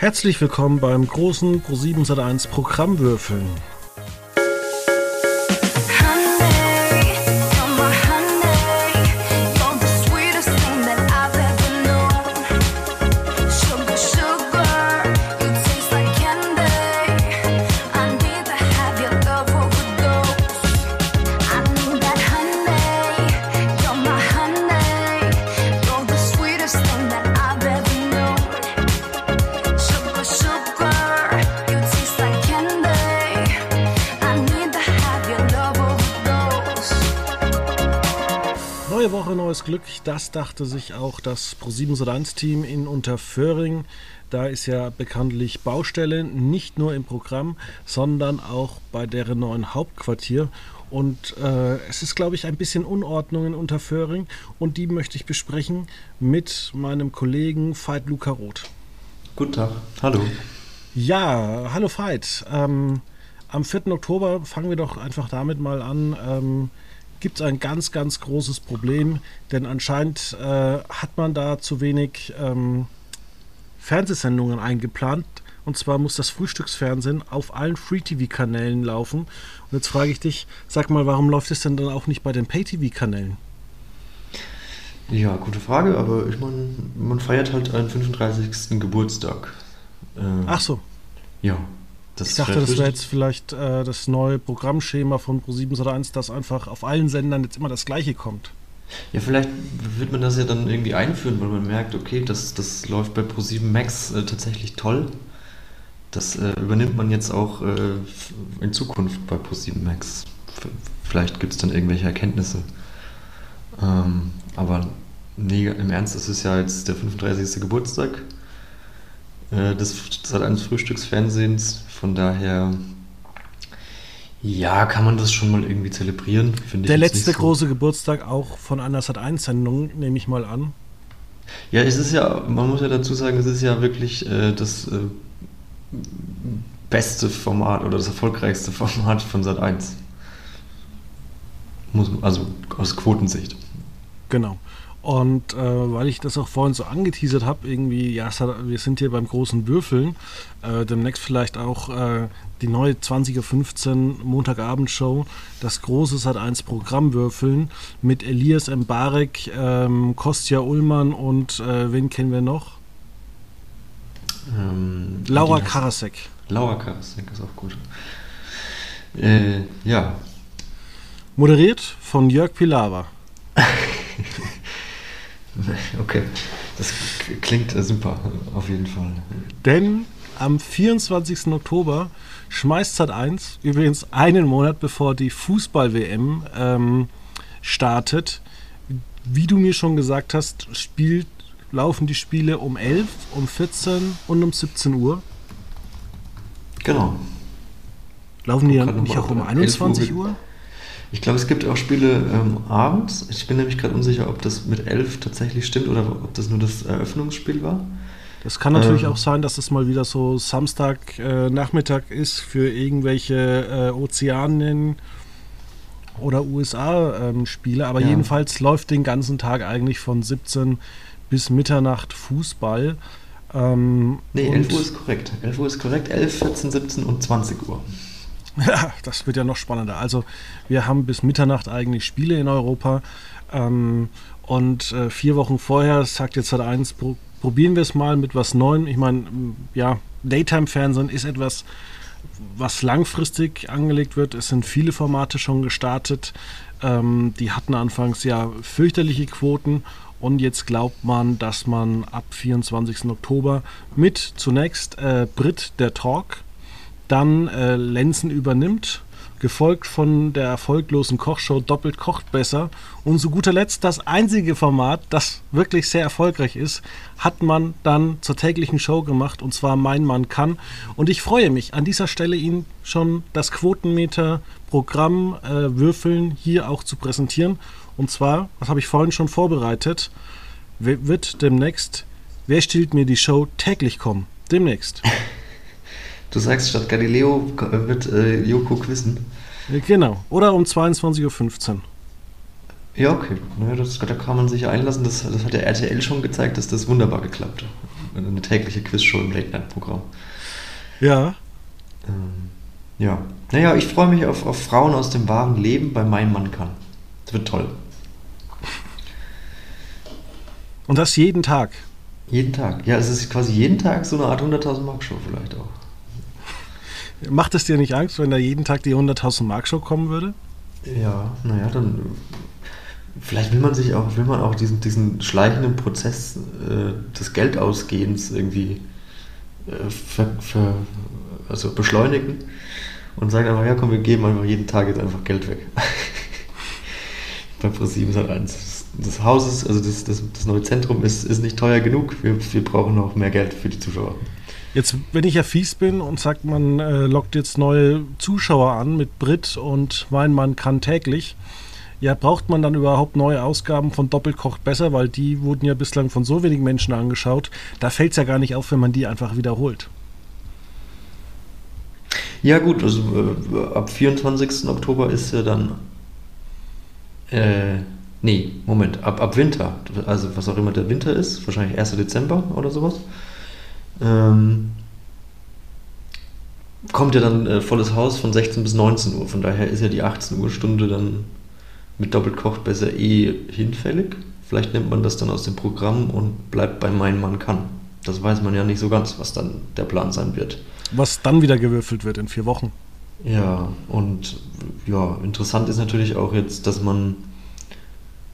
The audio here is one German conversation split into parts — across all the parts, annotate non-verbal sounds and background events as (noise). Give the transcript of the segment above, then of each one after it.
Herzlich willkommen beim großen Pro7 Sat1 Programmwürfeln. Das dachte sich auch das Pro7 Sat1 Team in Unterföhring. Da ist ja bekanntlich Baustelle, nicht nur im Programm, sondern auch bei deren neuen Hauptquartier. Und äh, es ist, glaube ich, ein bisschen Unordnung in Unterföhring. Und die möchte ich besprechen mit meinem Kollegen Veit Luca Roth. Guten Tag. Hallo. Ja, hallo Veit. Ähm, am 4. Oktober fangen wir doch einfach damit mal an. Ähm, Gibt es ein ganz, ganz großes Problem, denn anscheinend äh, hat man da zu wenig ähm, Fernsehsendungen eingeplant. Und zwar muss das Frühstücksfernsehen auf allen Free-TV-Kanälen laufen. Und jetzt frage ich dich, sag mal, warum läuft es denn dann auch nicht bei den Pay-TV-Kanälen? Ja, gute Frage, aber ich meine, man feiert halt einen 35. Geburtstag. Äh, Ach so, Ja. Das ich dachte, das wäre jetzt vielleicht äh, das neue Programmschema von Pro7 Sat1, dass einfach auf allen Sendern jetzt immer das gleiche kommt. Ja, vielleicht wird man das ja dann irgendwie einführen, weil man merkt, okay, das, das läuft bei Pro7 Max äh, tatsächlich toll. Das äh, übernimmt man jetzt auch äh, in Zukunft bei Pro7 Max. Vielleicht gibt es dann irgendwelche Erkenntnisse. Ähm, aber nee, im Ernst, es ist ja jetzt der 35. Geburtstag äh, des Sat1 Frühstücksfernsehens. Von daher, ja, kann man das schon mal irgendwie zelebrieren. finde ich Der letzte so. große Geburtstag auch von einer Sat1-Sendung, nehme ich mal an. Ja, es ist ja, man muss ja dazu sagen, es ist ja wirklich äh, das äh, beste Format oder das erfolgreichste (laughs) Format von Sat 1. Muss, also aus Quotensicht. Genau. Und äh, weil ich das auch vorhin so angeteasert habe, irgendwie, ja, hat- wir sind hier beim großen Würfeln, äh, demnächst vielleicht auch äh, die neue 20.15 Uhr Montagabendshow, das große Sat1 Programm Würfeln mit Elias Mbarek, ähm, Kostja Ullmann und äh, wen kennen wir noch? Ähm, Laura Karasek. Laura Karasek ist auch gut. Äh, ja, Moderiert von Jörg Pilawa. (laughs) (laughs) okay. Das klingt super, auf jeden Fall. Denn am 24. Oktober schmeißt Sat1, übrigens einen Monat bevor die Fußball-WM ähm, startet, wie du mir schon gesagt hast, spielt, laufen die Spiele um 11, um 14 und um 17 Uhr. Genau. Laufen die dann nicht auch um oder 21 11 Uhr. Uhr? Ich glaube, es gibt auch Spiele ähm, abends. Ich bin nämlich gerade unsicher, ob das mit 11 tatsächlich stimmt oder ob das nur das Eröffnungsspiel war. Das kann natürlich Ähm. auch sein, dass es mal wieder so Samstag äh, Nachmittag ist für irgendwelche äh, Ozeanien oder USA-Spiele. Aber Ja. jedenfalls läuft den ganzen Tag eigentlich von 17 bis Mitternacht Fußball. Ähm, Nee, und- 11 Uhr ist korrekt. 11 Uhr ist korrekt. 11, 14, 17 und 20 Uhr. Ja, (laughs) das wird ja noch spannender. Also wir haben bis Mitternacht eigentlich Spiele in Europa. Ähm, und äh, vier Wochen vorher sagt jetzt halt eins, pro, probieren wir es mal mit was Neuem. Ich meine, ja, Daytime-Fernsehen ist etwas, was langfristig angelegt wird. Es sind viele Formate schon gestartet. Ähm, die hatten anfangs ja fürchterliche Quoten. Und jetzt glaubt man, dass man ab 24. Oktober mit zunächst äh, Brit der Talk, dann äh, Lenzen übernimmt, gefolgt von der erfolglosen Kochshow Doppelt kocht besser. Und zu guter Letzt das einzige Format, das wirklich sehr erfolgreich ist, hat man dann zur täglichen Show gemacht, und zwar Mein Mann kann. Und ich freue mich an dieser Stelle, Ihnen schon das Quotenmeter-Programm äh, Würfeln hier auch zu präsentieren. Und zwar, das habe ich vorhin schon vorbereitet, wi- wird demnächst Wer stiehlt mir die Show täglich kommen? Demnächst. (laughs) Du sagst, statt Galileo wird äh, Joko quizzen. Genau. Oder um 22.15 Uhr. Ja, okay. Naja, das, da kann man sich ja einlassen. Das, das hat der RTL schon gezeigt, dass das wunderbar geklappt eine tägliche Quizshow im Late-Night-Programm. Ja. Ähm, ja. Naja, ich freue mich auf, auf Frauen aus dem wahren Leben bei Mein Mann kann. Das wird toll. Und das jeden Tag. Jeden Tag. Ja, es ist quasi jeden Tag so eine Art 100.000 Mark Show vielleicht auch. Macht es dir nicht Angst, wenn da jeden Tag die 100.000 Mark Show kommen würde? Ja, naja, dann vielleicht will man sich auch, will man auch diesen, diesen schleichenden Prozess äh, des Geldausgehens irgendwie äh, ver, ver, also beschleunigen und sagen einfach, ja komm, wir geben einfach jeden Tag jetzt einfach Geld weg. (laughs) Bei ProSieben Sat 1. Das Haus ist, also das, das, das neue Zentrum ist, ist nicht teuer genug. Wir, wir brauchen noch mehr Geld für die Zuschauer. Jetzt, wenn ich ja fies bin und sagt, man äh, lockt jetzt neue Zuschauer an mit Brit und Mein Mann kann täglich, ja, braucht man dann überhaupt neue Ausgaben von Doppelkocht besser, weil die wurden ja bislang von so wenigen Menschen angeschaut. Da fällt es ja gar nicht auf, wenn man die einfach wiederholt. Ja gut, also äh, ab 24. Oktober ist ja dann, äh, nee, Moment, ab, ab Winter, also was auch immer der Winter ist, wahrscheinlich 1. Dezember oder sowas, ähm, kommt ja dann äh, volles Haus von 16 bis 19 Uhr, von daher ist ja die 18 Uhr Stunde dann mit doppelt kocht besser eh hinfällig. Vielleicht nimmt man das dann aus dem Programm und bleibt bei Mein Mann kann. Das weiß man ja nicht so ganz, was dann der Plan sein wird. Was dann wieder gewürfelt wird in vier Wochen. Ja, und ja, interessant ist natürlich auch jetzt, dass man,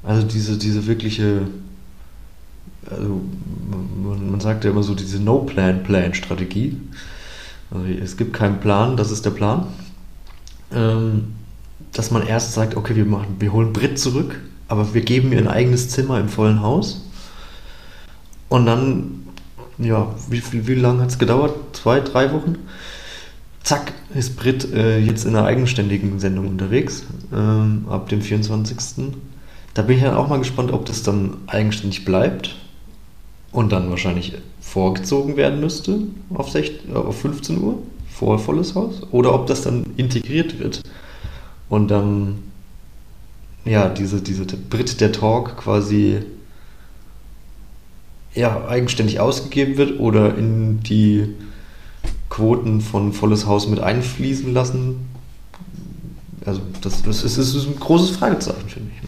also diese, diese wirkliche, also man, man sagt ja immer so diese No-Plan-Plan-Strategie. Also es gibt keinen Plan, das ist der Plan. Ähm, dass man erst sagt, okay, wir, machen, wir holen Brit zurück, aber wir geben ihr ein eigenes Zimmer im vollen Haus. Und dann, ja, wie, wie, wie lange hat es gedauert? Zwei, drei Wochen? Zack, ist Brit äh, jetzt in einer eigenständigen Sendung unterwegs, ähm, ab dem 24. Da bin ich dann auch mal gespannt, ob das dann eigenständig bleibt und dann wahrscheinlich vorgezogen werden müsste auf, 16, äh, auf 15 Uhr, vor volles Haus, oder ob das dann integriert wird und dann, ja, diese, diese Brit der Talk quasi ja, eigenständig ausgegeben wird oder in die Quoten von volles Haus mit einfließen lassen. Also das, das, ist, das ist ein großes Fragezeichen, finde ich.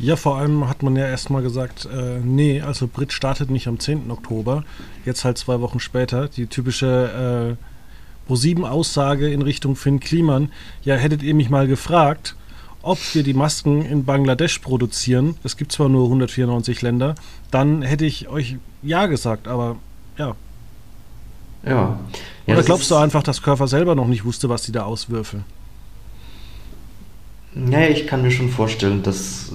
Ja, vor allem hat man ja erstmal gesagt, äh, nee, also Brit startet nicht am 10. Oktober, jetzt halt zwei Wochen später. Die typische äh, Pro7-Aussage in Richtung Finn Kliman, ja, hättet ihr mich mal gefragt, ob wir die Masken in Bangladesch produzieren, es gibt zwar nur 194 Länder, dann hätte ich euch ja gesagt, aber ja. Ja. Oder glaubst du einfach, dass Körfer selber noch nicht wusste, was die da auswürfeln? Ja, ich kann mir schon vorstellen, dass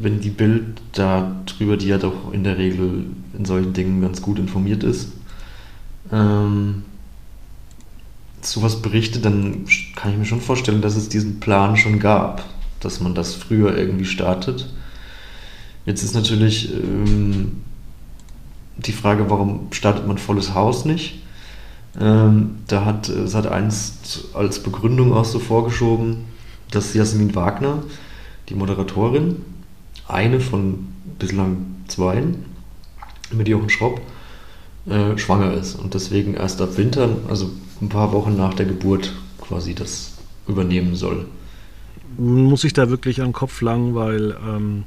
wenn die Bild darüber, die ja doch in der Regel in solchen Dingen ganz gut informiert ist, ähm, sowas berichtet, dann kann ich mir schon vorstellen, dass es diesen Plan schon gab, dass man das früher irgendwie startet. Jetzt ist natürlich ähm, die Frage, warum startet man volles Haus nicht? Ähm, da hat äh, Sat1 als Begründung auch so vorgeschoben, dass Jasmin Wagner, die Moderatorin, eine von bislang zweien, mit Jochen Schropp, äh, schwanger ist und deswegen erst ab Winter, also ein paar Wochen nach der Geburt, quasi das übernehmen soll. muss ich da wirklich an den Kopf langen, weil ähm,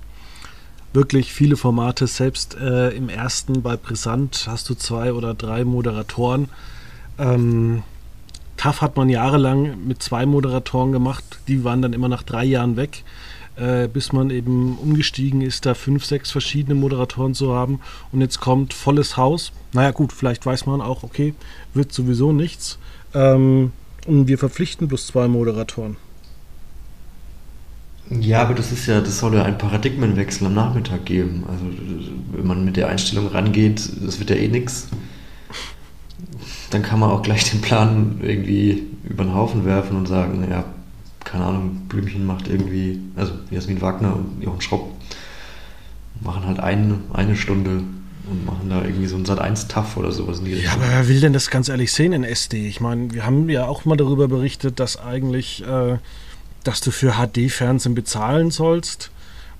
wirklich viele Formate, selbst äh, im ersten bei Brisant hast du zwei oder drei Moderatoren. Ähm, TAF hat man jahrelang mit zwei Moderatoren gemacht, die waren dann immer nach drei Jahren weg, äh, bis man eben umgestiegen ist, da fünf, sechs verschiedene Moderatoren zu haben. Und jetzt kommt volles Haus. Naja gut, vielleicht weiß man auch, okay, wird sowieso nichts. Ähm, und wir verpflichten bloß zwei Moderatoren. Ja, aber das ist ja, das soll ja einen Paradigmenwechsel am Nachmittag geben. Also wenn man mit der Einstellung rangeht, das wird ja eh nix, dann kann man auch gleich den Plan irgendwie über den Haufen werfen und sagen, ja, keine Ahnung, Blümchen macht irgendwie, also Jasmin Wagner und Jochen Schropp machen halt eine, eine Stunde und machen da irgendwie so ein Sat 1 Taff oder sowas in die Ja, Richtung. aber wer will denn das ganz ehrlich sehen in SD? Ich meine, wir haben ja auch mal darüber berichtet, dass eigentlich, äh, dass du für HD-Fernsehen bezahlen sollst.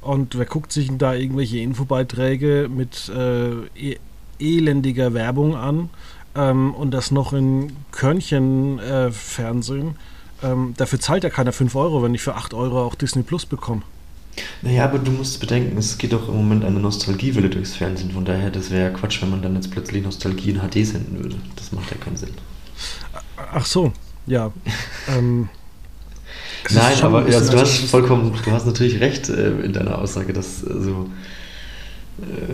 Und wer guckt sich denn da irgendwelche Infobeiträge mit äh, e- elendiger Werbung an ähm, und das noch in Körnchen-Fernsehen. Äh, Fernsehen. ähm, dafür zahlt ja keiner 5 Euro, wenn ich für 8 Euro auch Disney Plus bekomme. Naja, aber du musst bedenken, es geht doch im Moment eine Nostalgiewelle durchs Fernsehen. Von daher, das wäre ja Quatsch, wenn man dann jetzt plötzlich Nostalgie in HD senden würde. Das macht ja keinen Sinn. Ach so, ja. (laughs) ähm, Nein, aber also, du also, hast vollkommen, du hast natürlich recht äh, in deiner Aussage, dass also, äh,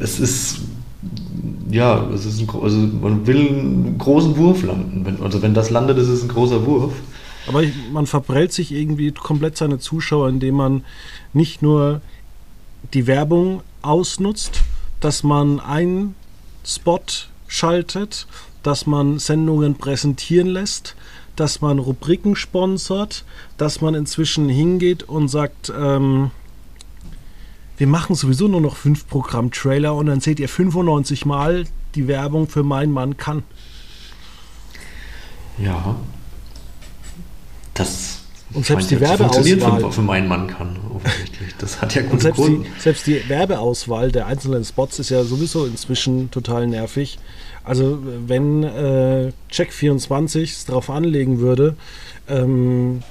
es ist ja, es ist ein, also man will einen großen Wurf landen. Wenn, also wenn das landet, ist es ein großer Wurf. Aber ich, man verprellt sich irgendwie komplett seine Zuschauer, indem man nicht nur die Werbung ausnutzt, dass man einen Spot schaltet, dass man Sendungen präsentieren lässt, dass man Rubriken sponsert, dass man inzwischen hingeht und sagt, ähm, wir machen sowieso nur noch fünf Programm-Trailer und dann seht ihr 95 Mal die Werbung für Mein Mann kann. Ja. Das Und selbst die Werbeauswahl. für, für meinen Mann kann, offensichtlich. Das hat ja Und gute selbst die, Kunden. selbst die Werbeauswahl der einzelnen Spots ist ja sowieso inzwischen total nervig. Also wenn äh, Check24 es darauf anlegen würde, ähm,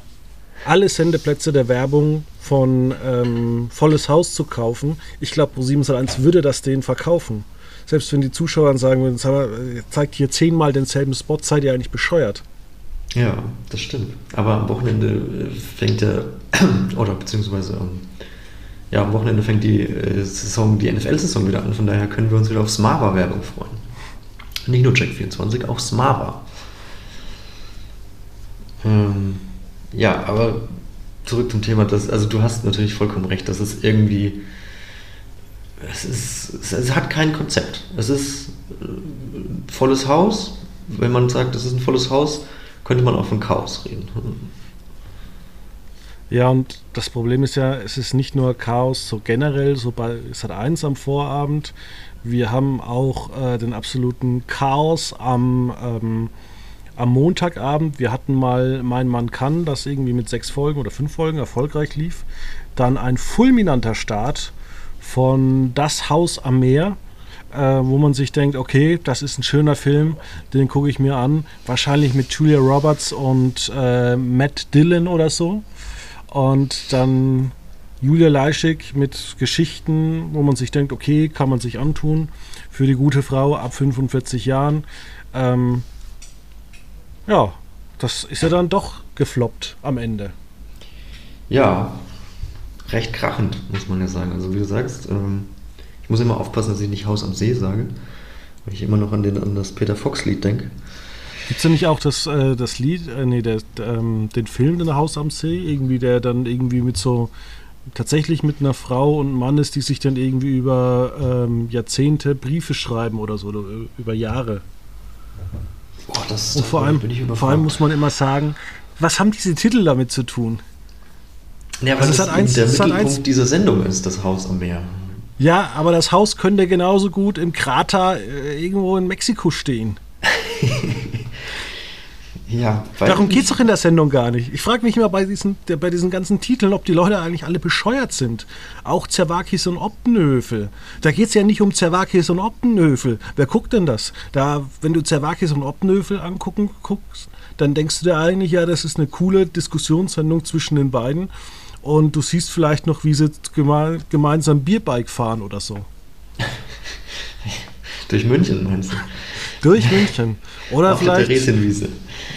alle Sendeplätze der Werbung von ähm, Volles Haus zu kaufen, ich glaube, Pro7 würde das denen verkaufen. Selbst wenn die Zuschauer dann sagen würden, "Sag mal, ihr zeigt hier zehnmal denselben Spot, seid ihr eigentlich bescheuert. Ja, das stimmt. Aber am Wochenende äh, fängt der, (clears throat) oder beziehungsweise, ähm, ja, am Wochenende fängt die äh, Saison, die NFL-Saison wieder an, von daher können wir uns wieder auf Smava-Werbung freuen. Nicht nur Check24, auch Smava. Ähm, ja, aber zurück zum Thema, das, also du hast natürlich vollkommen recht, das ist irgendwie, es, ist, es, hat kein Konzept. Es ist äh, volles Haus. Wenn man sagt, es ist ein volles Haus, könnte man auch von Chaos reden. Ja, und das Problem ist ja, es ist nicht nur Chaos so generell, so bei Sat 1 am Vorabend. Wir haben auch äh, den absoluten Chaos am, ähm, am Montagabend. Wir hatten mal Mein Mann kann, das irgendwie mit sechs Folgen oder fünf Folgen erfolgreich lief. Dann ein fulminanter Start von Das Haus am Meer, äh, wo man sich denkt, okay, das ist ein schöner Film, den gucke ich mir an. Wahrscheinlich mit Julia Roberts und äh, Matt Dillon oder so. Und dann Julia Leischig mit Geschichten, wo man sich denkt, okay, kann man sich antun für die gute Frau ab 45 Jahren. Ähm, ja, das ist ja dann doch gefloppt am Ende. Ja, recht krachend, muss man ja sagen. Also wie du sagst, ähm, ich muss immer aufpassen, dass ich nicht Haus am See sage, weil ich immer noch an, den, an das Peter Fox-Lied denke. Gibt es denn nicht auch das, äh, das Lied, äh, nee, der, ähm, den Film in der Haus am See, irgendwie, der dann irgendwie mit so, tatsächlich mit einer Frau und einem Mann ist, die sich dann irgendwie über ähm, Jahrzehnte Briefe schreiben oder so, oder über Jahre. Boah, das Und vor allem, vor allem muss man immer sagen, was haben diese Titel damit zu tun? ja, weil also das Sat. 1 der. 1 Mittelpunkt dieser Sendung ist, das Haus am Meer. Ja, aber das Haus könnte genauso gut im Krater äh, irgendwo in Mexiko stehen. Ja, Darum geht es doch in der Sendung gar nicht. Ich frage mich immer bei diesen, bei diesen ganzen Titeln, ob die Leute eigentlich alle bescheuert sind. Auch Zerwakis und Optenhöfel. Da geht es ja nicht um Zerwakis und Optenhöfel. Wer guckt denn das? Da, wenn du Zerwakis und Optenhöfel angucken guckst, dann denkst du dir eigentlich, ja, das ist eine coole Diskussionssendung zwischen den beiden. Und du siehst vielleicht noch, wie sie geme gemeinsam Bierbike fahren oder so. (laughs) durch München meinst du? Durch München. Oder Auf der vielleicht. Theresienwiese.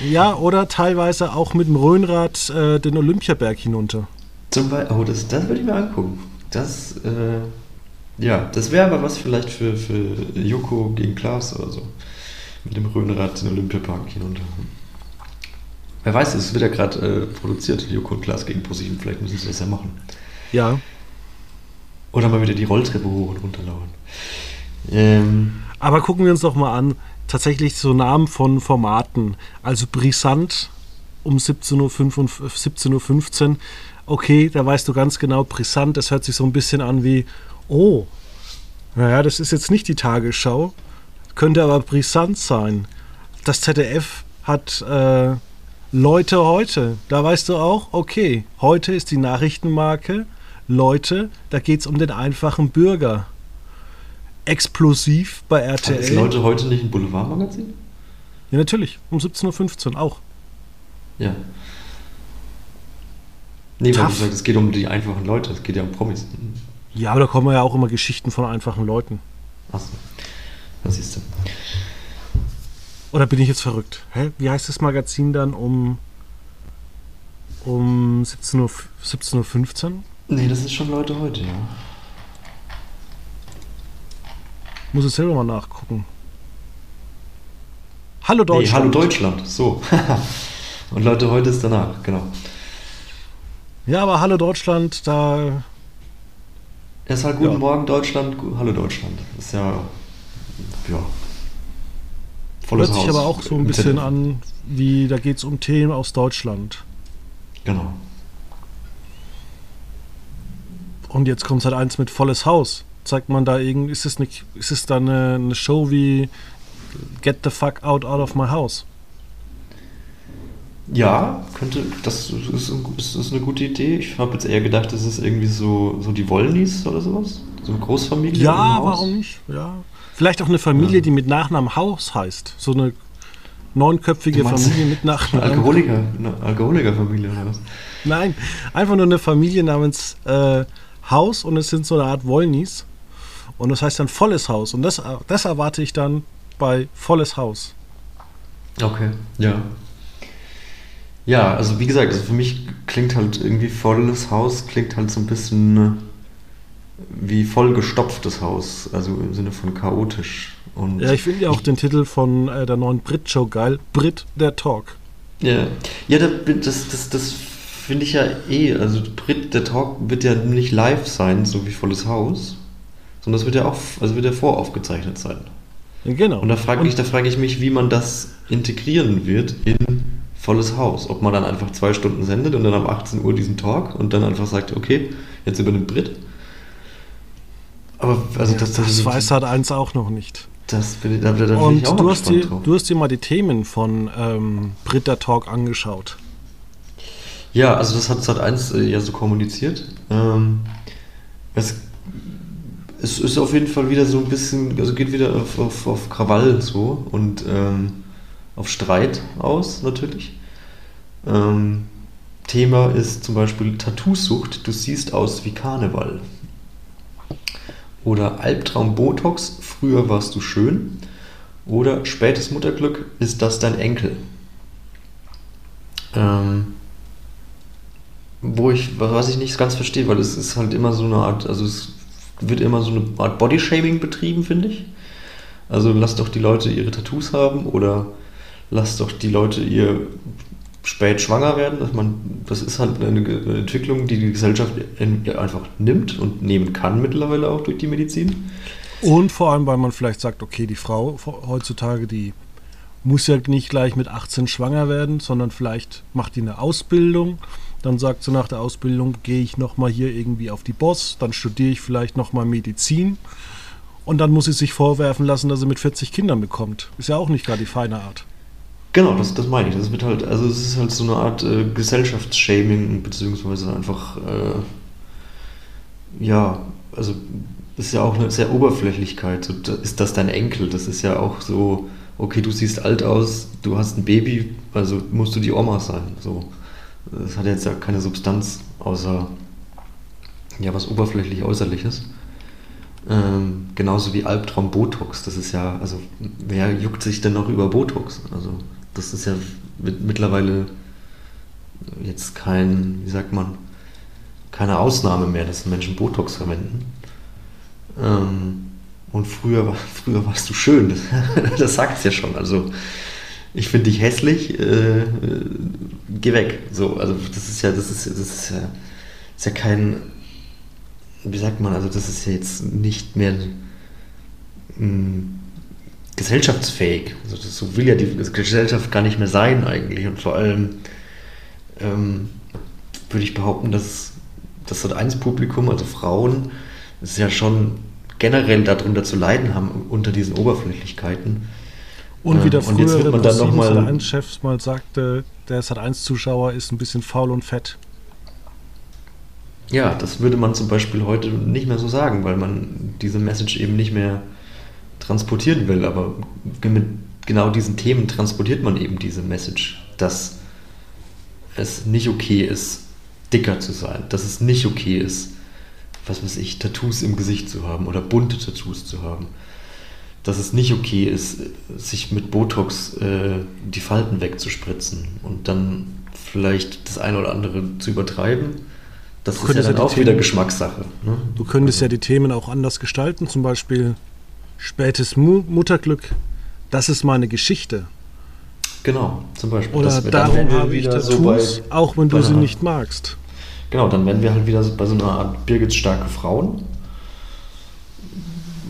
Ja, oder teilweise auch mit dem Rhönrad äh, den Olympiaberg hinunter. Zum Beispiel, oh, das, das würde ich mir angucken. Das, äh, ja, das wäre aber was vielleicht für, für Joko gegen Klaas oder so. Mit dem Rhönrad den Olympiapark hinunter. Wer weiß, es wird ja gerade äh, produziert, Joko und Klaas gegen ProSieben. Vielleicht müssen sie das ja machen. Ja. Oder mal wieder die Rolltreppe hoch und runter lauern. Ähm, Aber gucken wir uns doch mal an, tatsächlich so Namen von Formaten. Also brisant um 17.05 Uhr, 17.15 Uhr. Okay, da weißt du ganz genau, brisant, das hört sich so ein bisschen an wie, oh, naja, das ist jetzt nicht die Tagesschau, könnte aber brisant sein. Das ZDF hat äh, Leute heute. Da weißt du auch, okay, heute ist die Nachrichtenmarke Leute, da geht es um den einfachen Bürger. Explosiv bei Ist RTL. Leute heute nicht ein Boulevardmagazin? Ja, natürlich. Um 17.15 Uhr auch. Ja. Nee, weil Tough. du sagst, es geht um die einfachen Leute, es geht ja um Promis. Ja, aber da kommen ja auch immer Geschichten von einfachen Leuten. Achso. Das siehst du. Oder bin ich jetzt verrückt? Hä? Wie heißt das Magazin dann um, um 17.15 Uhr? 17.15 Uhr? Nee, das ist schon Leute heute, ja. Muss ich selber mal nachgucken. Hallo Nee, Deutschland. Hallo Deutschland, so. (laughs) Und Leute, heute ist danach, genau. Ja, aber Hallo Deutschland, da. Es ist halt Guten Ja. Morgen Deutschland, Hallo Deutschland. Das ist ja, ja. Volles Hört sich Haus. aber auch so ein bisschen an, wie da geht es um Themen aus Deutschland. Genau. Und jetzt kommt halt eins mit volles Haus. Zeigt man da irgend, ist es nicht, ist es da eine, eine Show wie Get the fuck out out of my house? Ja, könnte, das ist, ist, ist eine gute Idee. Ich habe jetzt eher gedacht, das ist irgendwie so, so die Wollnies oder sowas. So eine Großfamilie. Ja, warum nicht? Ja. Vielleicht auch eine Familie, Ja. die mit Nachnamen Haus heißt. So eine neunköpfige Familie mit Eine Nachnamen. (laughs) Alkoholiker, eine Alkoholikerfamilie oder was? Nein, einfach nur eine Familie namens äh, Haus und es sind so eine Art Wollnies. Und das heißt dann volles Haus. Und das, das erwarte ich dann bei volles Haus. Okay, ja. Ja, also wie gesagt, also für mich klingt halt irgendwie volles Haus, klingt halt so ein bisschen wie vollgestopftes Haus, also im Sinne von chaotisch. Und Ja, ich finde ja auch den Titel von äh, der neuen Brit-Show geil. Brit, der Talk. Ja, ja das, das, das finde ich ja eh. Also Brit, der Talk wird ja nicht live sein, so wie Volles Haus, sondern das wird ja auch, also wird ja voraufgezeichnet sein. Ja, genau. Und da frage ich, da frage ich mich, wie man das integrieren wird in Volles Haus. Ob man dann einfach zwei Stunden sendet und dann um 18 Uhr diesen Talk und dann einfach sagt, okay, jetzt übernimmt Brit. Aber also das, das weiß halt eins auch noch nicht. das bin da, da bin Und ich auch du hast, dir, du hast dir mal die Themen von ähm, Brit, der Talk angeschaut. Ja, also das hat Sat 1 äh, ja so kommuniziert. Ähm, es, es ist auf jeden Fall wieder so ein bisschen, also geht wieder auf, auf, auf Krawall so und ähm, auf Streit aus natürlich. Ähm, Thema ist zum Beispiel Tattoosucht, du siehst aus wie Karneval. Oder Albtraum Botox, früher warst du schön. Oder spätes Mutterglück, ist das dein Enkel? Ähm, wo ich, was ich nicht ganz verstehe, weil es ist halt immer so eine Art, also es wird immer so eine Art Bodyshaming betrieben, finde ich. Also lasst doch die Leute ihre Tattoos haben oder lasst doch die Leute ihr spät schwanger werden. Dass man, das ist halt eine Entwicklung, die die Gesellschaft in- einfach nimmt und nehmen kann mittlerweile auch durch die Medizin. Und vor allem, weil man vielleicht sagt, okay, die Frau heutzutage, die muss ja nicht gleich mit 18 schwanger werden, sondern vielleicht macht die eine Ausbildung. Dann sagt sie nach der Ausbildung, gehe ich nochmal hier irgendwie auf die Boss, dann studiere ich vielleicht nochmal Medizin. Und dann muss sie sich vorwerfen lassen, dass sie mit 40 Kindern bekommt. Ist ja auch nicht gerade die feine Art. Genau, das, das meine ich. Das wird halt, also es ist halt so eine Art äh, Gesellschaftsshaming, beziehungsweise einfach, äh, ja, also das ist ja auch eine sehr Oberflächlichkeit. So, da- ist das dein Enkel? Das ist ja auch so, okay, du siehst alt aus, du hast ein Baby, also musst du die Oma sein. So. Das hat jetzt ja keine Substanz, außer ja, was oberflächlich Äußerliches. Ähm, genauso wie Albtraum Botox. Das ist ja, also wer juckt sich denn noch über Botox? Also das ist ja mit, mittlerweile jetzt kein, wie sagt man, keine Ausnahme mehr, dass Menschen Botox verwenden. Ähm, und früher, (laughs) früher warst du schön, das, (laughs) das sagt es ja schon. Also ich finde dich hässlich, äh, äh, geh weg. So, also das ist ja, das ist, das ist ja, ist ja kein, wie sagt man, also das ist ja jetzt nicht mehr mh, gesellschaftsfähig. Also das, so will ja die Gesellschaft gar nicht mehr sein eigentlich. Und vor allem ähm, würde ich behaupten, dass das Sat 1 Publikum, also Frauen, es ja schon generell darunter zu leiden haben unter diesen Oberflächlichkeiten. Und wie der frühere wird man dann noch mal- 1-Chef mal sagte, der Sat1-Zuschauer ist ein bisschen faul und fett. Ja, das würde man zum Beispiel heute nicht mehr so sagen, weil man diese Message eben nicht mehr transportieren will. Aber mit genau diesen Themen transportiert man eben diese Message, dass es nicht okay ist, dicker zu sein, dass es nicht okay ist, was weiß ich, Tattoos im Gesicht zu haben oder bunte Tattoos zu haben. Dass es nicht okay ist, sich mit Botox äh, die Falten wegzuspritzen und dann vielleicht das eine oder andere zu übertreiben. Das Du ist ja dann ja auch wieder Themen- Geschmackssache. Ne? Du könntest ja die Themen auch anders gestalten, zum Beispiel spätes Mu Mutterglück, das ist meine Geschichte. Genau, zum Beispiel. Oder Das- darum habe ich wieder Tattoos, so bei- auch wenn du sie einer- nicht magst. Genau, dann wären wir halt wieder bei so einer Art Birgits starke Frauen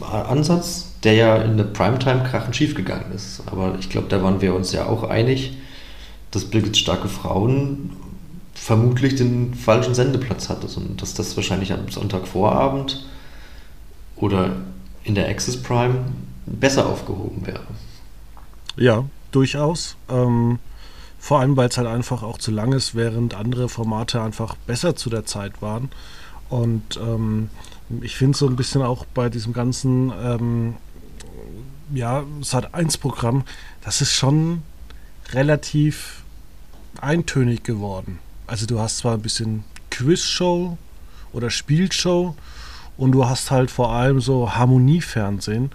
Ansatz, der ja in der Primetime krachend schief gegangen ist. Aber ich glaube, da waren wir uns ja auch einig, dass Birgits starke Frauen vermutlich den falschen Sendeplatz hatte und dass das wahrscheinlich am Sonntagvorabend oder in der Access Prime besser aufgehoben wäre. Ja, durchaus. Ähm, vor allem, weil es halt einfach auch zu lang ist, während andere Formate einfach besser zu der Zeit waren. Und ähm, ich finde so ein bisschen auch bei diesem ganzen ähm, ja, Sat1-Programm, das ist schon relativ eintönig geworden. Also du hast zwar ein bisschen Quizshow oder Spielshow und du hast halt vor allem so Harmoniefernsehen.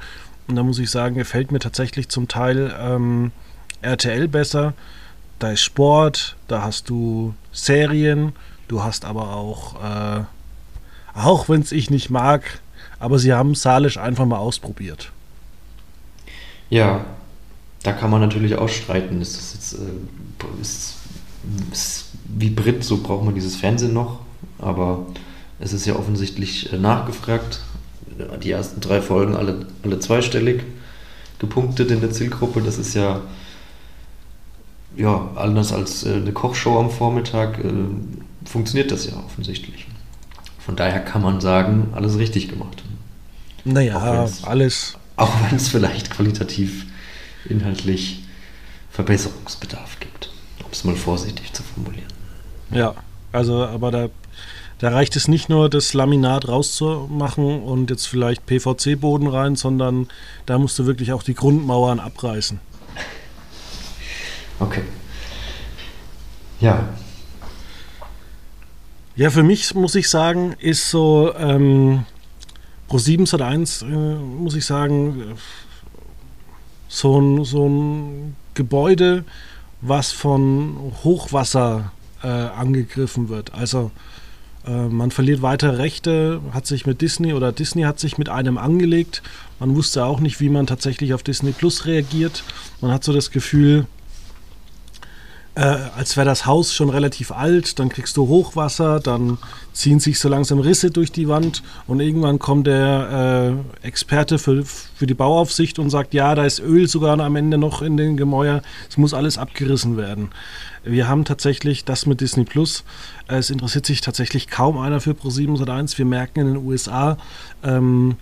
Und da muss ich sagen, gefällt mir tatsächlich zum Teil ähm, RTL besser. Da ist Sport, da hast du Serien, du hast aber auch, äh, auch wenn es ich nicht mag, aber sie haben Salisch einfach mal ausprobiert. Ja, da kann man natürlich auch streiten. Ist das jetzt äh, ist, ist wie Brit, so braucht man dieses Fernsehen noch, aber es ist ja offensichtlich äh, nachgefragt. Die ersten drei Folgen alle, alle zweistellig gepunktet in der Zielgruppe. Das ist ja ja anders als äh, eine Kochshow am Vormittag äh, funktioniert das ja offensichtlich. Von daher kann man sagen, alles richtig gemacht. Naja, alles. Auch wenn es vielleicht qualitativ, inhaltlich Verbesserungsbedarf gibt. Um es mal vorsichtig zu formulieren. Ja, also, aber da, da reicht es nicht nur, das Laminat rauszumachen und jetzt vielleicht PVC-Boden rein, sondern da musst du wirklich auch die Grundmauern abreißen. Okay. Ja, Ja, für mich muss ich sagen, ist so ähm, Pro 7 Sat 1, äh, muss ich sagen, so ein, so ein Gebäude, was von Hochwasser äh, angegriffen wird. Also äh, man verliert weiter Rechte, hat sich mit Disney oder Disney hat sich mit einem angelegt. Man wusste auch nicht, wie man tatsächlich auf Disney Plus reagiert. Man hat so das Gefühl, äh, als wäre das Haus schon relativ alt, dann kriegst du Hochwasser, dann ziehen sich so langsam Risse durch die Wand und irgendwann kommt der äh, Experte für, für die Bauaufsicht und sagt, ja, da ist Öl sogar am Ende noch in den Gemäuer, es muss alles abgerissen werden. Wir haben tatsächlich das mit Disney Plus. Es interessiert sich tatsächlich kaum einer für Pro7 Sat1. Wir merken in den USA, ähm,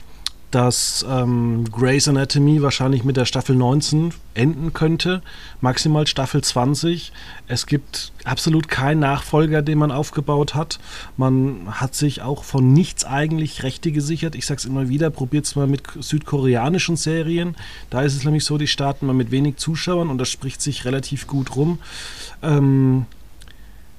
dass ähm, Grey's Anatomy wahrscheinlich mit der Staffel 19 enden könnte, maximal Staffel 20. Es gibt absolut keinen Nachfolger, den man aufgebaut hat. Man hat sich auch von nichts eigentlich Rechte gesichert. Ich sage es immer wieder, probiert es mal mit südkoreanischen Serien. Da ist es nämlich so, die starten mal mit wenig Zuschauern und das spricht sich relativ gut rum. Ähm,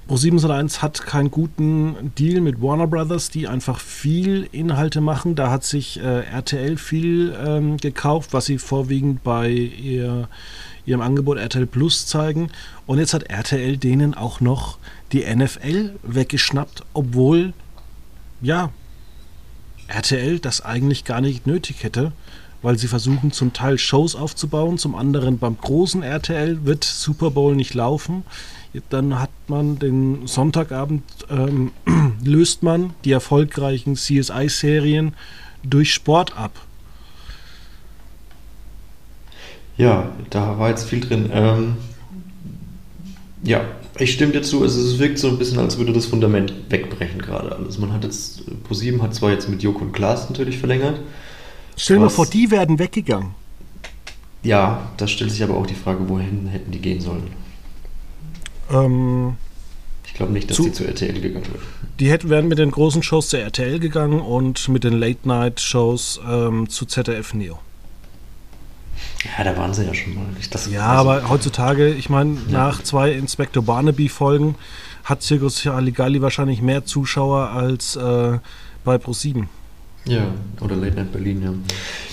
Pro701 hat keinen guten Deal mit Warner Brothers, die einfach viel Inhalte machen. Da hat sich äh, RTL viel ähm, gekauft, was sie vorwiegend bei ihr, ihrem Angebot RTL Plus zeigen. Und jetzt hat RTL denen auch noch die NFL weggeschnappt, obwohl, ja, RTL das eigentlich gar nicht nötig hätte, weil sie versuchen zum Teil Shows aufzubauen, zum anderen beim großen RTL wird Super Bowl nicht laufen. Dann hat man den Sonntagabend, ähm, (clears throat) löst man die erfolgreichen CSI-Serien durch Sport ab. ja, da war jetzt viel drin. Ähm, ja, ich stimme dir zu. Also es wirkt so ein bisschen, als würde das Fundament wegbrechen gerade alles. Man hat jetzt, ProSieben hat zwar jetzt mit Joko und Klaas natürlich verlängert. Stell dir vor, die werden weggegangen. Ja, da stellt sich aber auch die Frage, wohin hätten die gehen sollen. Ähm, Ich glaube nicht, dass Zu- die zu RTL gegangen wären. die hätten, wären mit den großen Shows zu RTL gegangen und mit den Late-Night-Shows ähm, zu ZDF Neo. Ja, da waren sie ja schon mal. Das, Ja, also- aber heutzutage, ich meine, Ja. nach zwei Inspector Barnaby-Folgen hat Circus Halligalli wahrscheinlich mehr Zuschauer als äh, bei Pro7. Ja, oder Late Night Berlin, ja.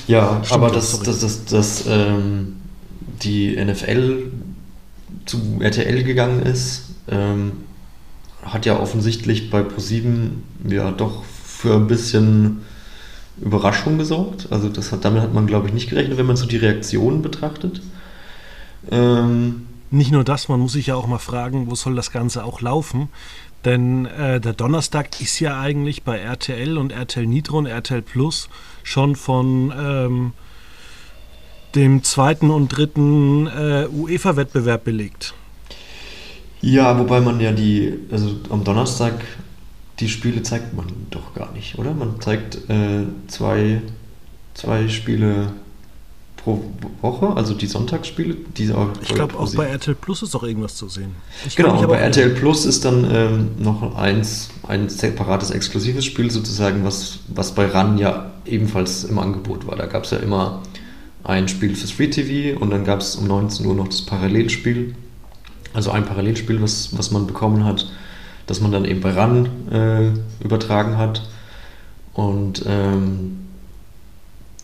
Ja, Stimmt, aber dass sorry. das, das, das, ähm, die NFL zu RTL gegangen ist, ähm, hat ja offensichtlich bei ProSieben ja doch für ein bisschen Überraschung gesorgt. Also das hat, damit hat man, glaube ich, nicht gerechnet, wenn man so die Reaktionen betrachtet. Ähm, Nicht nur das, man muss sich ja auch mal fragen, wo soll das Ganze auch laufen? Denn äh, der Donnerstag ist ja eigentlich bei RTL und RTL Nitro und RTL Plus schon von ähm, dem zweiten und dritten äh, UEFA-Wettbewerb belegt. ja, wobei man ja die, also am Donnerstag die Spiele zeigt man doch gar nicht, oder? Man zeigt äh, zwei, zwei Spiele pro Woche, also die Sonntagsspiele, die auch Ich glaube, auch bei RTL Plus ist doch irgendwas zu sehen. Ich Genau, bei RTL Plus ist dann ähm, noch eins, ein separates exklusives Spiel sozusagen, was, was bei RAN ja ebenfalls im Angebot war. Da gab es ja immer ein Spiel fürs Free TV und dann gab es um 19 Uhr noch das Parallelspiel. Also ein Parallelspiel, was, was man bekommen hat, das man dann eben bei RAN äh, übertragen hat. Und ähm,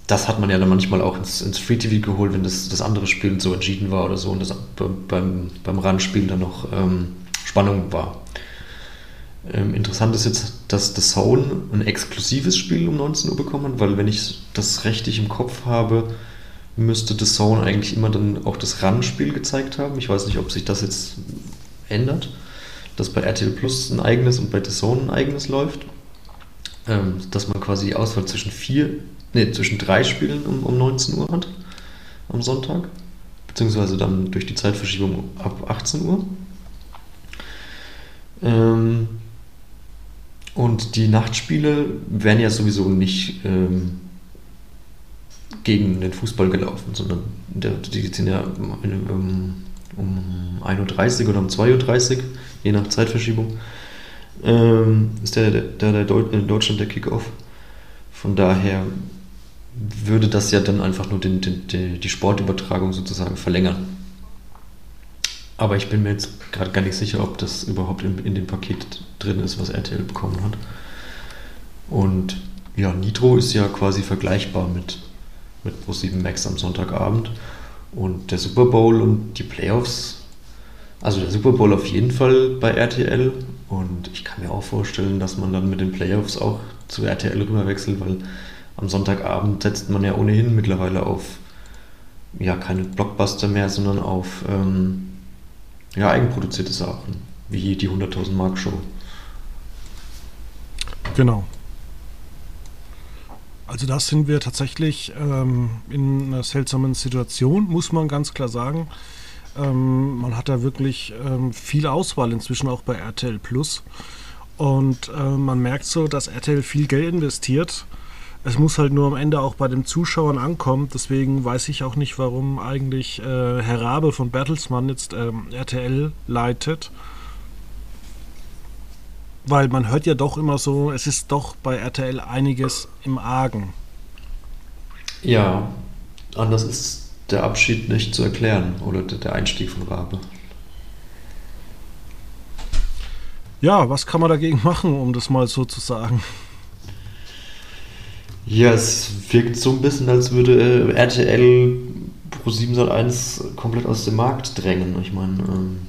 das hat man ja dann manchmal auch ins, ins Free TV geholt, wenn das, das andere Spiel so entschieden war oder so und das be- beim, beim RAN-Spiel dann noch ähm, Spannung war. Ähm, interessant ist jetzt, dass The Zone ein exklusives Spiel um 19 Uhr bekommen hat, weil wenn ich das richtig im Kopf habe, müsste The Zone eigentlich immer dann auch das RAN-Spiel gezeigt haben. Ich weiß nicht, ob sich das jetzt ändert, dass bei RTL Plus ein eigenes und bei The Zone ein eigenes läuft. Ähm, dass man quasi die Auswahl zwischen vier, nee, zwischen drei Spielen um, um 19 Uhr hat am Sonntag, beziehungsweise dann durch die Zeitverschiebung ab 18 Uhr. Ähm, und die Nachtspiele werden ja sowieso nicht ähm, gegen den Fußball gelaufen, sondern der, die sind ja um, um, um 1.30 Uhr oder um 2.30 Uhr, je nach Zeitverschiebung, ähm, ist der, der, der, Deu- in Deutschland der Kickoff. Von daher würde das ja dann einfach nur den, den, die, die Sportübertragung sozusagen verlängern. Aber ich bin mir jetzt gerade gar nicht sicher, ob das überhaupt in, in dem Paket drin ist, was RTL bekommen hat. Und ja, Nitro ist ja quasi vergleichbar mit, mit Pro7 Max am Sonntagabend. Und der Super Bowl und die Playoffs, also der Super Bowl auf jeden Fall bei RTL. Und ich kann mir auch vorstellen, dass man dann mit den Playoffs auch zu RTL rüberwechselt, weil am Sonntagabend setzt man ja ohnehin mittlerweile auf ja keine Blockbuster mehr, sondern auf ähm, ja, eigenproduzierte Sachen, wie die 100.000 Mark Show. Genau. Also da sind wir tatsächlich ähm, in einer seltsamen Situation, muss man ganz klar sagen. Ähm, man hat da wirklich ähm, viel Auswahl inzwischen auch bei RTL Plus. Und äh, man merkt so, dass RTL viel Geld investiert. Es muss halt nur am Ende auch bei den Zuschauern ankommen. Deswegen weiß ich auch nicht, warum eigentlich äh, Herr Rabe von Bertelsmann jetzt ähm, RTL leitet. Weil man hört ja doch immer so, es ist doch bei RTL einiges im Argen. Ja, anders ist der Abschied nicht zu erklären oder der Einstieg von Rabe. Ja, was kann man dagegen machen, um das mal so zu sagen? Ja, es wirkt so ein bisschen, als würde äh, RTL Pro 701 komplett aus dem Markt drängen. Ich meine, ähm,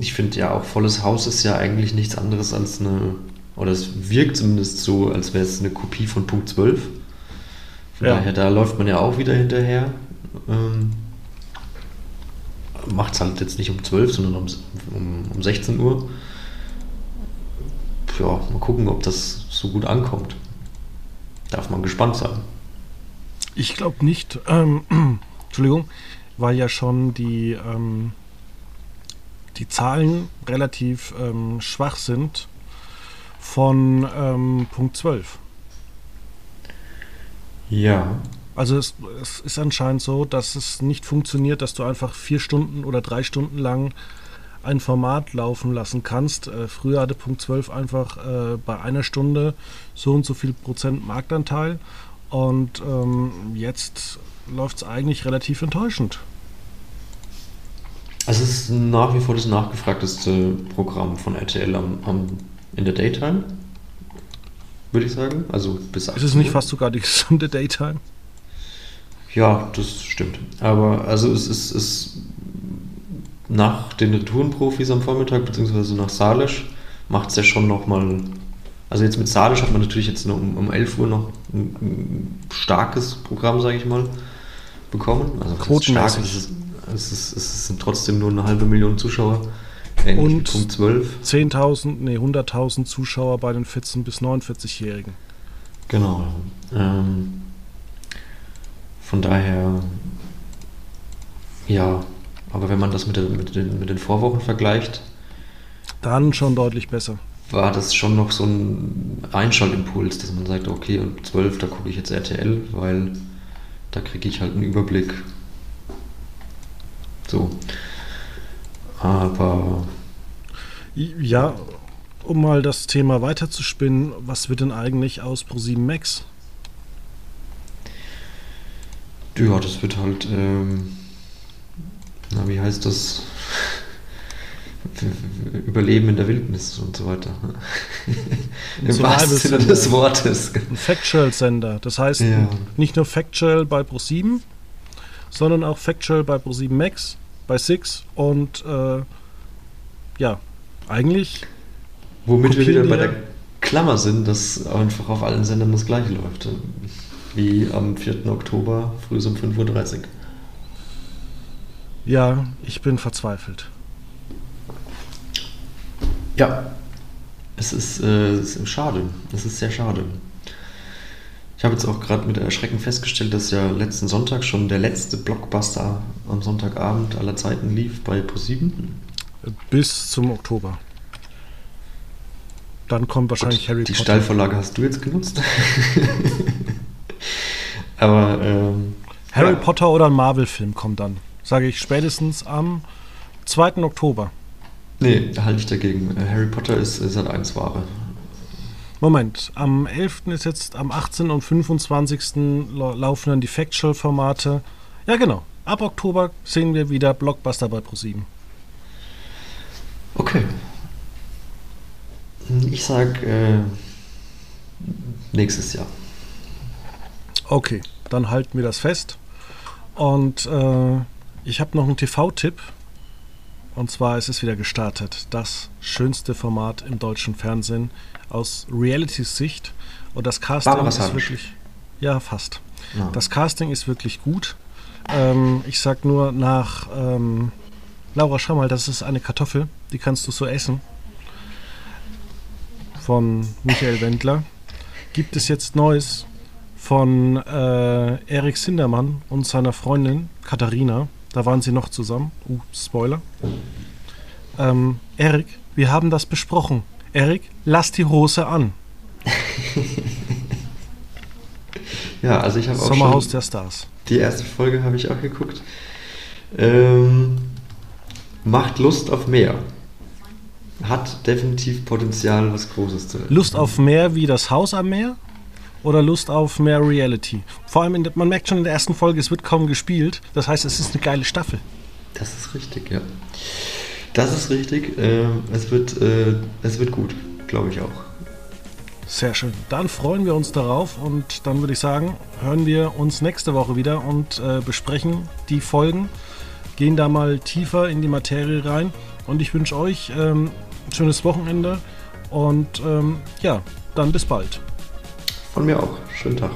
ich finde ja auch Volles Haus ist ja eigentlich nichts anderes als eine, oder es wirkt zumindest so, als wäre es eine Kopie von Punkt 12. Von Ja. daher, da läuft man ja auch wieder hinterher. Ähm, Macht es halt jetzt nicht um 12, sondern um, um, um 16 Uhr. Ja, mal gucken, ob das so gut ankommt. Darf man gespannt sein. Ich glaube nicht. Ähm, (clears throat) Entschuldigung, weil ja schon die, ähm, die Zahlen relativ ähm, schwach sind von ähm, Punkt 12. Ja. Also es, es ist anscheinend so, dass es nicht funktioniert, dass du einfach vier Stunden oder drei Stunden lang ein Format laufen lassen kannst. Äh, früher hatte Punkt 12 einfach äh, bei einer Stunde so und so viel Prozent Marktanteil und ähm, jetzt läuft es eigentlich relativ enttäuschend. Also es ist nach wie vor das nachgefragteste Programm von RTL am, am, in der Daytime, würde ich sagen. Also bis Ist es nicht fast sogar die gesamte Daytime? Ja, das stimmt. Aber also es ist, ist nach den Retourenprofis am Vormittag, beziehungsweise nach Salisch, macht es ja schon nochmal. Also jetzt mit Salisch hat man natürlich jetzt um, um 11 Uhr noch ein, ein starkes Programm, sage ich mal, bekommen. Also stark, es, ist, es, ist, es sind trotzdem nur eine halbe Million Zuschauer. Ähnlich Und- Punkt 12. 10.000, nee, 100.000 Zuschauer bei den 14- bis 49-Jährigen. Genau. Ähm, von daher, ja, aber wenn man das mit, den- mit, den, mit den Vorwochen vergleicht, Dann schon deutlich besser. war das schon noch so ein Einschaltimpuls, dass man sagt, okay, um 12, da gucke ich jetzt RTL, weil da kriege ich halt einen Überblick. So. Aber Ja, um mal das Thema weiterzuspinnen, was wird denn eigentlich aus Pro7 Max? ja, das wird halt, ähm, na, wie heißt das? Überleben in der Wildnis und so weiter. (laughs) Im wahrsten Sinne des Wortes. Ein Factual-Sender. Das heißt, Ja. nicht nur Factual bei Pro7, sondern auch Factual bei Pro7 Max, bei Six und äh, ja, eigentlich Womit wir wieder bei der Klammer sind, dass einfach auf allen Sendern das gleiche läuft. Wie am 4. Oktober früh um 5.30 Uhr. Ja, ich bin verzweifelt. Ja. Es ist, äh, es ist schade. Es ist sehr schade. Ich habe jetzt auch gerade mit Erschrecken festgestellt, dass ja letzten Sonntag schon der letzte Blockbuster am Sonntagabend aller Zeiten lief bei ProSieben. Bis zum Oktober. Dann kommt wahrscheinlich Harry Die Potter. Steilvorlage hast du jetzt genutzt. (laughs) Aber ähm, Harry ja. Potter oder ein Marvel-Film kommt dann. Sage ich spätestens am 2. Oktober. Nee, da halte ich dagegen. Äh, Harry Potter ist, ist halt eins Ware. Moment, am 11. ist jetzt am 18. und 25. lau- laufen dann die Factual-Formate. Ja, genau. Ab Oktober sehen wir wieder Blockbuster bei ProSieben. Okay. Ich sag äh, nächstes Jahr. Okay, dann halten wir das fest. Und äh, ich habe noch einen TV-Tipp. Und zwar ist es wieder gestartet. Das schönste Format im deutschen Fernsehen aus Reality-Sicht. Und das Casting Barbara ist Salisch. wirklich. Ja, fast. Ja. Das Casting ist wirklich gut. Ähm, ich sag nur nach ähm, Laura, schau mal, das ist eine Kartoffel, die kannst du so essen. Von Michael Wendler. Gibt es jetzt Neues von äh, Erik Sindermann und seiner Freundin Katharina. Da waren sie noch zusammen. Uh, Spoiler. Ähm, Erik, wir haben das besprochen. Erik, lass die Hose an. (laughs) ja, also ich habe auch Sommerhaus der Stars. die erste Folge habe ich auch geguckt. Ähm, macht Lust auf mehr. Hat definitiv Potenzial, was Großes zu werden. Lust auf mehr wie das Haus am Meer oder Lust auf mehr Reality? Vor allem, in der, man merkt schon in der ersten Folge, es wird kaum gespielt. Das heißt, es ist eine geile Staffel. Das ist richtig, ja. Das ist richtig. Ähm, es, wird, äh, es wird gut, glaube ich auch. Sehr schön. Dann freuen wir uns darauf und dann würde ich sagen, hören wir uns nächste Woche wieder und äh, besprechen die Folgen, gehen da mal tiefer in die Materie rein und ich wünsche euch ähm, ein schönes Wochenende und ähm, ja, dann bis bald. Von mir auch. Schönen Tag.